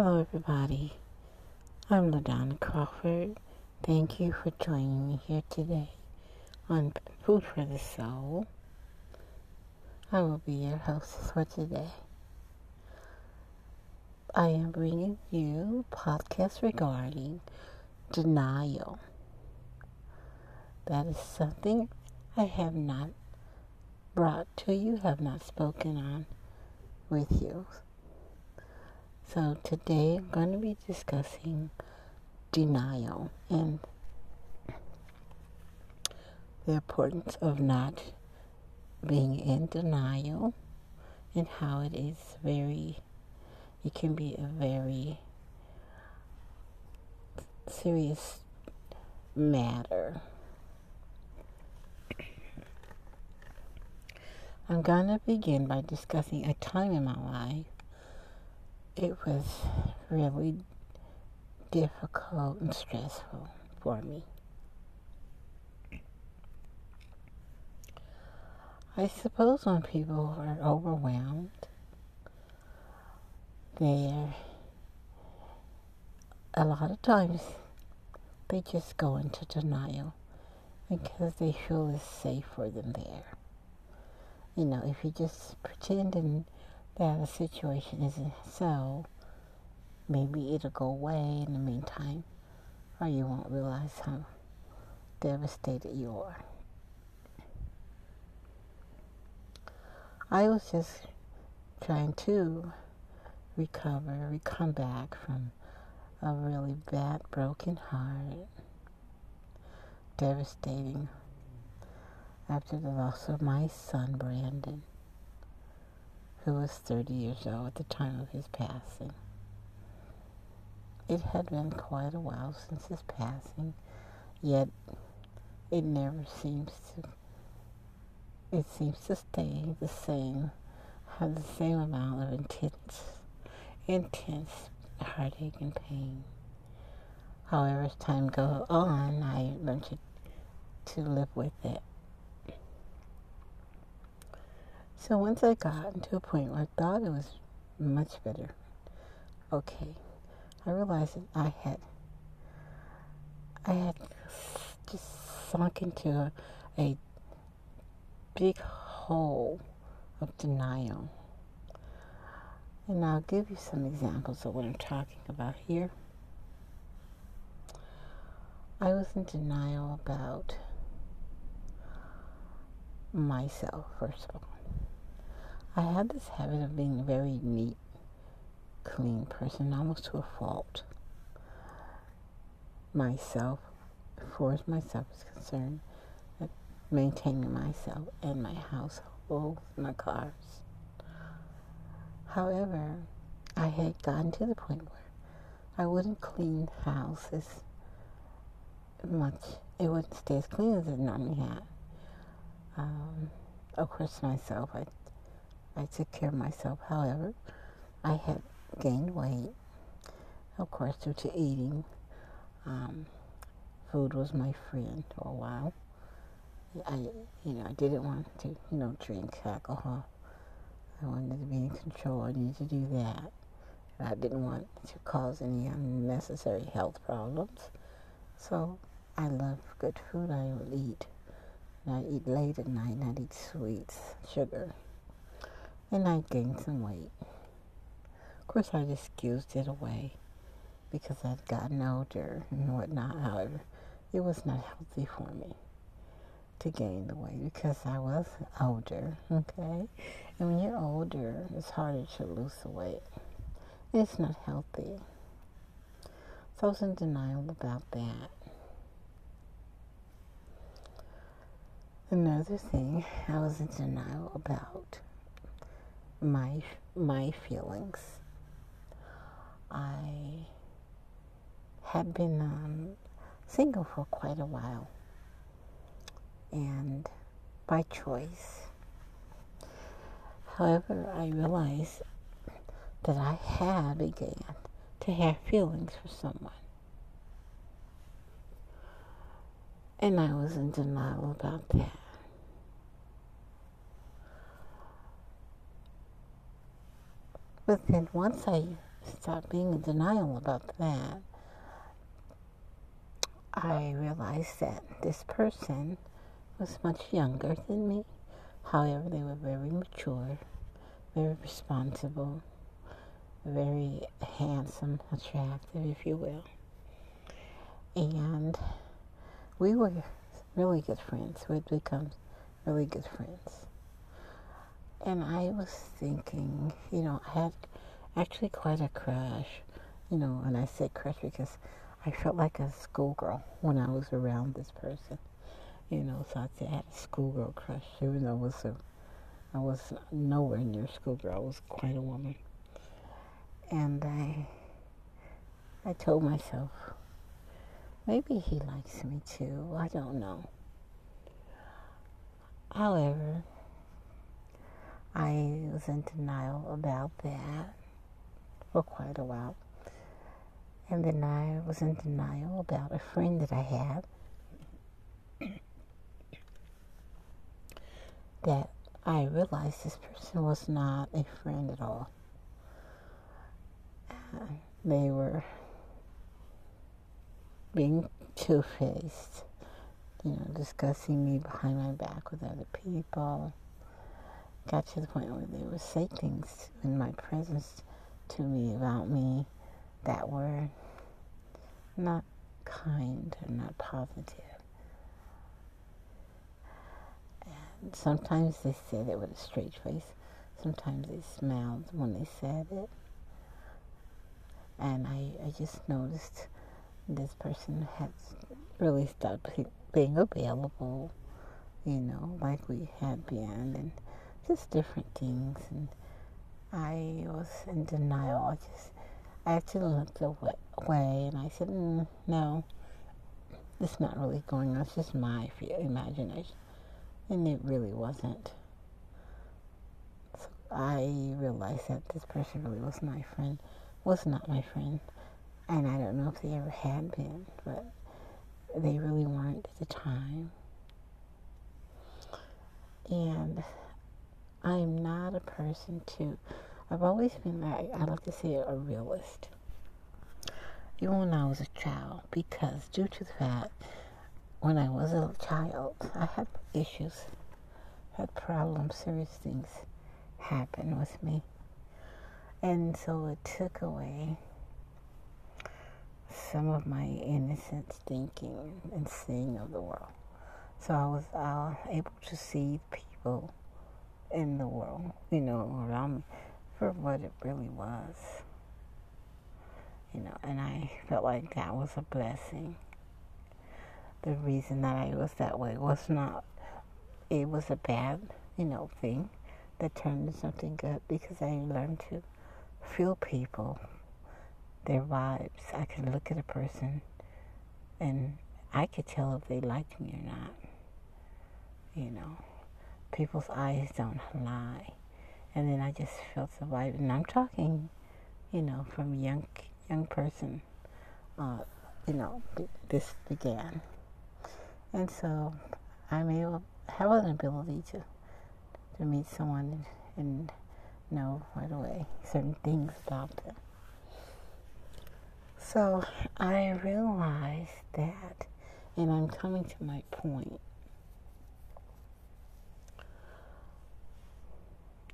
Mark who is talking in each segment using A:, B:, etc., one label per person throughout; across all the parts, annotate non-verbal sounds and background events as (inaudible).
A: Hello, everybody. I'm LaDonna Crawford. Thank you for joining me here today on Food for the Soul. I will be your host for today. I am bringing you podcast regarding denial. That is something I have not brought to you, have not spoken on with you. So today I'm going to be discussing denial and the importance of not being in denial and how it is very, it can be a very serious matter. I'm going to begin by discussing a time in my life it was really difficult and stressful for me. I suppose when people are overwhelmed, they're a lot of times they just go into denial because they feel it's safe for them there. You know, if you just pretend and that the situation isn't so, maybe it'll go away in the meantime, or you won't realize how devastated you are. I was just trying to recover, come back from a really bad broken heart, devastating. After the loss of my son Brandon who was 30 years old at the time of his passing. It had been quite a while since his passing, yet it never seems to, it seems to stay the same, have the same amount of intense, intense heartache and pain. However, as time goes on, I learned to, to live with it. So once I got to a point where I thought it was much better, okay, I realized that I had, I had just sunk into a, a big hole of denial. And I'll give you some examples of what I'm talking about here. I was in denial about myself, first of all. I had this habit of being a very neat, clean person, almost to a fault. Myself, as far as myself is concerned, maintaining myself and my household, my cars. However, I had gotten to the point where I wouldn't clean houses much. It wouldn't stay as clean as it normally had. Um, of course, myself, I I took care of myself. However, I had gained weight, of course, due to eating. Um, food was my friend for a while. I, you know, I didn't want to, you know, drink alcohol. I wanted to be in control. I needed to do that. I didn't want to cause any unnecessary health problems. So I love good food. I will eat. And I eat late at night I eat sweets, sugar and I gained some weight. Of course, I just excused it away because I'd gotten older and whatnot. However, it was not healthy for me to gain the weight because I was older, okay? And when you're older, it's harder to lose the weight. It's not healthy. So I was in denial about that. Another thing I was in denial about my my feelings. I have been um, single for quite a while, and by choice. However, I realized that I had began to have feelings for someone. And I was in denial about that. But then once I stop being in denial about that, I realized that this person was much younger than me. However, they were very mature, very responsible, very handsome, attractive, if you will. And we were really good friends. We'd become really good friends. And I was thinking, you know, I had actually quite a crush, you know, and I say crush because I felt like a schoolgirl when I was around this person, you know, so I'd say I had a schoolgirl crush, even though I was a, I was nowhere near schoolgirl, I was quite a woman. And I, I told myself, maybe he likes me too, I don't know. However, I was in denial about that for quite a while. And then I was in denial about a friend that I had (coughs) that I realized this person was not a friend at all. Uh, they were being two faced, you know, discussing me behind my back with other people got to the point where they would say things in my presence to me about me that were not kind and not positive. And sometimes they said it with a straight face. Sometimes they smiled when they said it. And I, I just noticed this person had really stopped being available, you know, like we had been. And just different things. And I was in denial. I just, I actually looked away and I said, mm, no, it's not really going on. It's just my imagination. And it really wasn't. So I realized that this person really was my friend, was not my friend. And I don't know if they ever had been, but they really weren't at the time. And I'm not a person to, I've always been, like, I like to say, a realist. Even when I was a child, because due to the fact, when I was a child, I had issues, had problems, serious things happen with me. And so it took away some of my innocent thinking and seeing of the world. So I was uh, able to see people in the world, you know, around me for what it really was. You know, and I felt like that was a blessing. The reason that I was that way was not, it was a bad, you know, thing that turned into something good because I learned to feel people, their vibes. I could look at a person and I could tell if they liked me or not, you know people's eyes don't lie. And then I just felt so vibe. And I'm talking, you know, from young young person. Uh, you know, this began. And so I'm able, have an ability to, to meet someone and, and know right away certain things about them. So I realized that, and I'm coming to my point,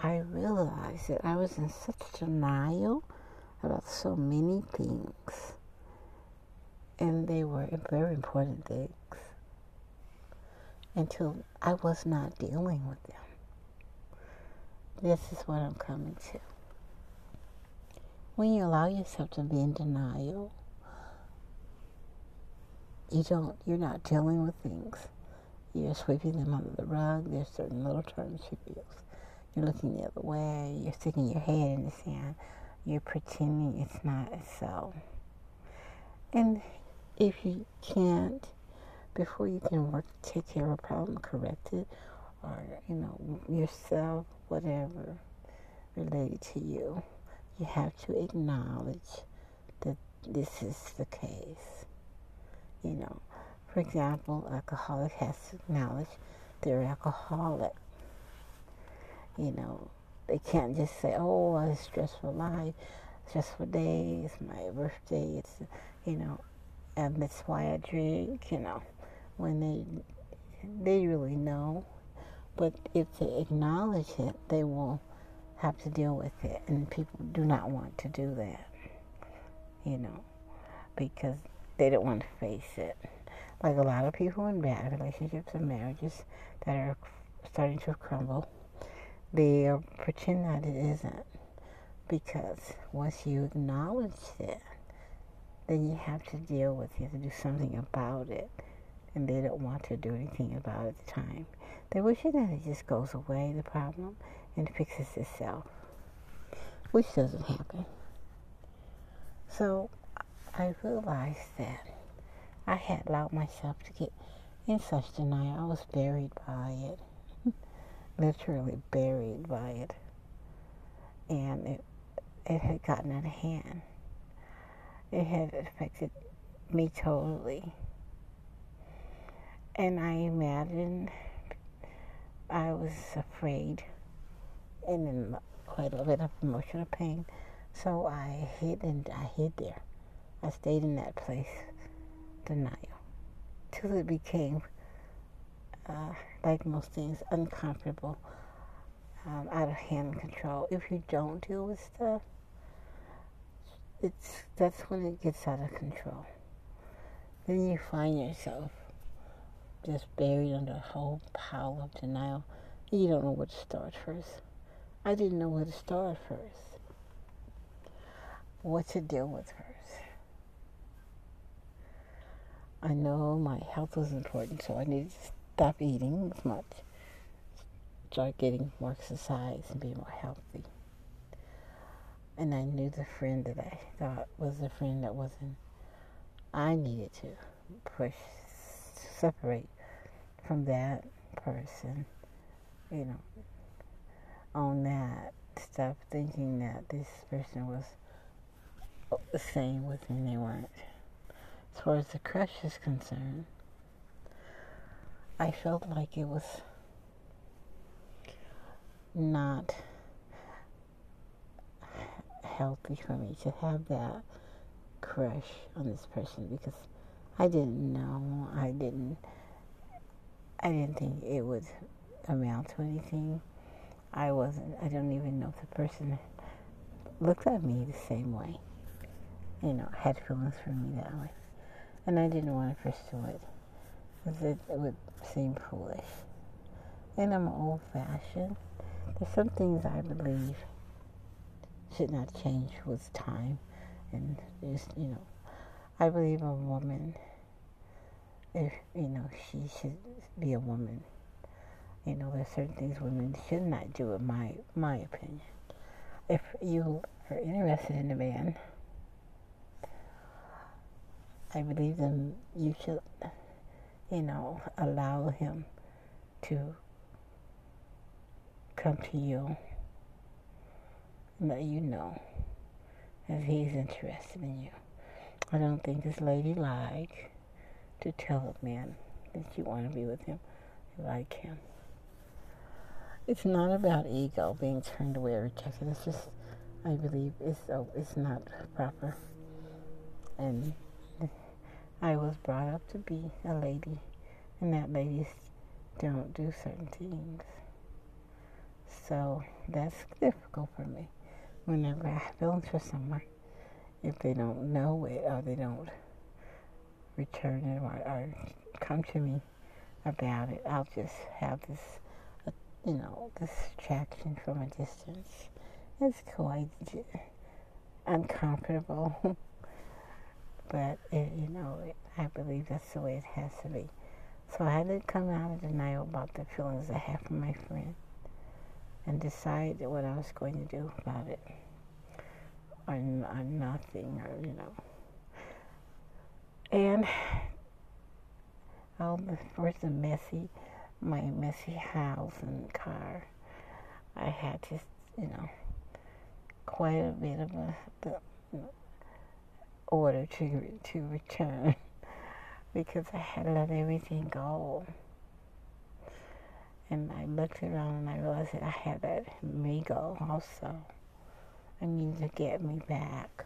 A: I realized that I was in such denial about so many things. And they were very important things until I was not dealing with them. This is what I'm coming to. When you allow yourself to be in denial, you don't you're not dealing with things. You're sweeping them under the rug. There's certain little terms you use you're looking the other way. You're sticking your head in the sand. You're pretending it's not so. And if you can't, before you can work, take care of a problem, correct it, or, you know, yourself, whatever related to you, you have to acknowledge that this is the case. You know, for example, alcoholic has to acknowledge they're alcoholic you know, they can't just say, oh, a stressful life, stressful days. It's my birthday. It's, you know, and that's why I drink, you know, when they, they really know. But if they acknowledge it, they will have to deal with it. And people do not want to do that, you know, because they don't want to face it. Like a lot of people in bad relationships and marriages that are starting to crumble, they pretend that it isn't. Because once you acknowledge it, then you have to deal with it, you have to do something about it. And they don't want to do anything about it at the time. They wish that it just goes away, the problem, and fixes itself, which doesn't happen. So I realized that I had allowed myself to get in such denial. I was buried by it, literally buried by it. And it, it had gotten out of hand. It had affected me totally. And I imagined I was afraid and in quite a bit of emotional pain. So I hid and I hid there. I stayed in that place, denial, till it became, uh, like most things, uncomfortable, um, out of hand control. If you don't deal with stuff, it's that's when it gets out of control. Then you find yourself just buried under a whole pile of denial. You don't know where to start first. I didn't know where to start first. What to deal with first. I know my health was important, so I needed to stop eating as much, start getting more exercise, and be more healthy. And I knew the friend that I thought was the friend that wasn't, I needed to push, separate from that person, you know, on that Stop thinking that this person was the same with me, they weren't. As far as the crush is concerned, I felt like it was not healthy for me to have that crush on this person because I didn't know, I didn't I didn't think it would amount to anything. I wasn't, I don't even know if the person looked at me the same way. You know, had feelings for me that way. And I didn't want to pursue it because it, it would seem foolish. And I'm old fashioned. There's some things I believe should not change with time. And just, you know, I believe a woman if you know she should be a woman. You know, there's certain things women should not do, in my my opinion. If you are interested in a man, I believe them. You should, you know, allow him to come to you and let you know if he's interested in you. I don't think it's ladylike to tell a man that you want to be with him, like him. It's not about ego being turned away or rejected. It's just, I believe, it's oh, it's not proper. And I was brought up to be a lady, and that ladies don't do certain things. So that's difficult for me. Whenever I have feelings for someone, if they don't know it or they don't return it or, or come to me about it. I'll just have this, uh, you know, this attraction from a distance. It's quite uncomfortable, (laughs) but it, you know, it, I believe that's the way it has to be. So I had to come out of denial about the feelings I had for my friend and decide what I was going to do about it, or, or nothing, or you know. And all the first the messy, my messy house and car, I had to, you know, quite a bit of a the, order to to return (laughs) because I had let everything go. And I looked around and I realized that I had let me go also. I need to get me back.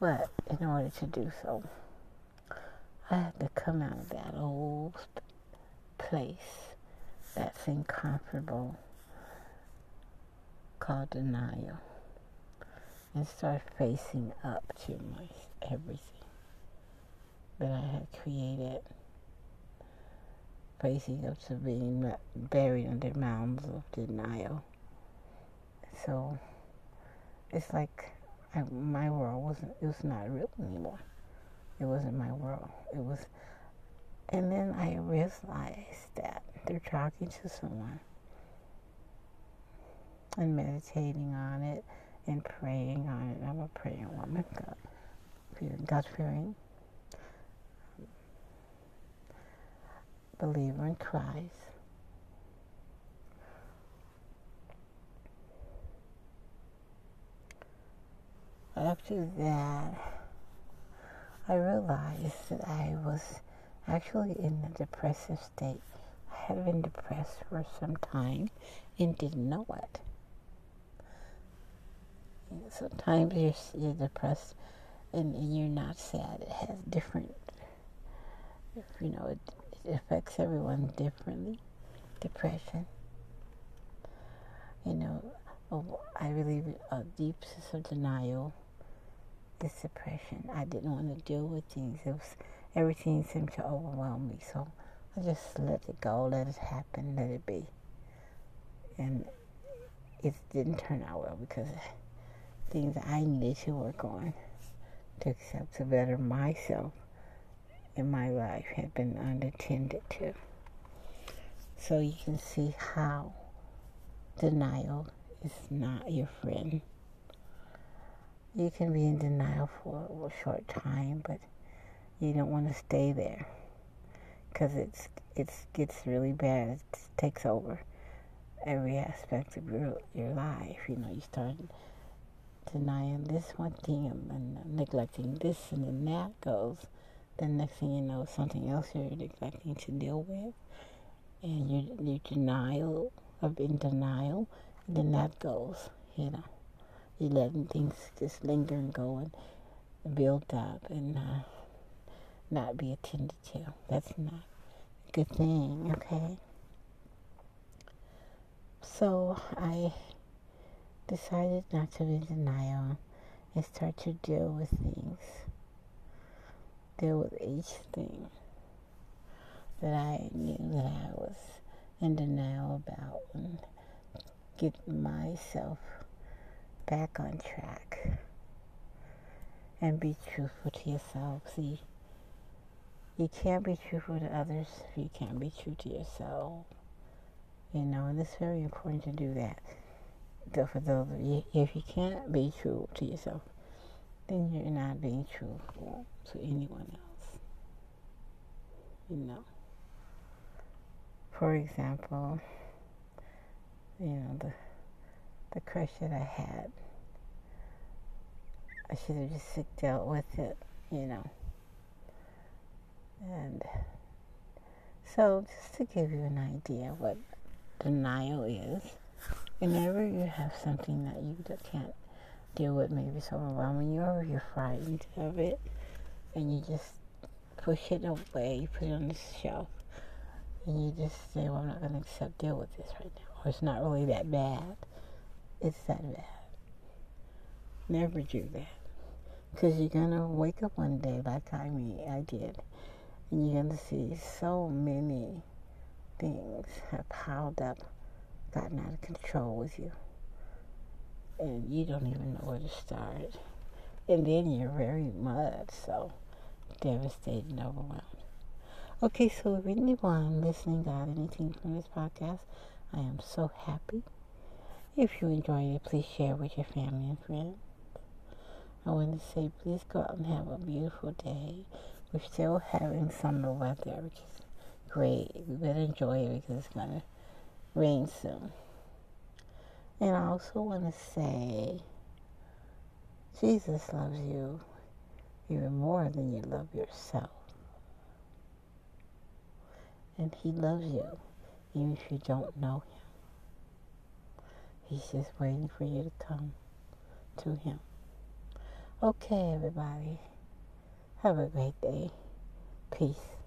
A: But in order to do so, I had to come out of that old place that's uncomfortable called denial and start facing up to my everything that I had created, facing up to being buried under mounds of denial. So it's like I, my world wasn't, it was not real anymore. It wasn't my world. It was, and then I realized that they're talking to someone and meditating on it and praying on it. I'm a praying woman, God, God fearing believer in Christ. After that, I realized that I was actually in a depressive state. I had been depressed for some time and didn't know it. Sometimes you're, you're depressed and, and you're not sad. It has different, you know, it, it affects everyone differently. Depression. You know, oh, I believe a deep sense of denial this depression. I didn't want to deal with things. It was everything seemed to overwhelm me. So I just let it go, let it happen, let it be. And it didn't turn out well because things I needed to work on to accept to better myself in my life had been unattended to. So you can see how denial is not your friend you can be in denial for a short time, but you don't want to stay there because it's it gets really bad. It takes over every aspect of your your life. You know, you start denying this one thing and, neglecting this, and then that goes. Then next thing you know, something else you're neglecting to deal with, and you you denial of in denial, and then that goes. You know you're letting things just linger and go and build up and uh, not be attended to. That's not a good thing, okay? So I decided not to be in denial and start to deal with things. Deal with each thing that I knew that I was in denial about and get myself back on track and be truthful to yourself. See, you can't be truthful to others if you can't be true to yourself. You know, and it's very important to do that. So for those of you, if you can't be true to yourself, then you're not being truthful to anyone else. You know. For example, you know, the the crush that I had. I should have just dealt with it, you know. And so, just to give you an idea what denial is, whenever you have something that you can't deal with, maybe it's overwhelming you or you're frightened of it, and you just push it away, you put it on the shelf, and you just say, well, I'm not going to accept deal with this right now, or it's not really that bad it's that bad. Never do that. Because you're going to wake up one day like I mean I did. And you're going to see so many things have piled up, gotten out of control with you. And you don't even know where to start. And then you're very much so devastated and overwhelmed. Okay, so if anyone listening got anything from this podcast, I am so happy if you enjoyed it, please share with your family and friends. I want to say please go out and have a beautiful day. We're still having summer weather, which is great. We better enjoy it because it's going to rain soon. And I also want to say Jesus loves you even more than you love yourself. And he loves you even if you don't know him. He's just waiting for you to come to him. Okay, everybody. Have a great day. Peace.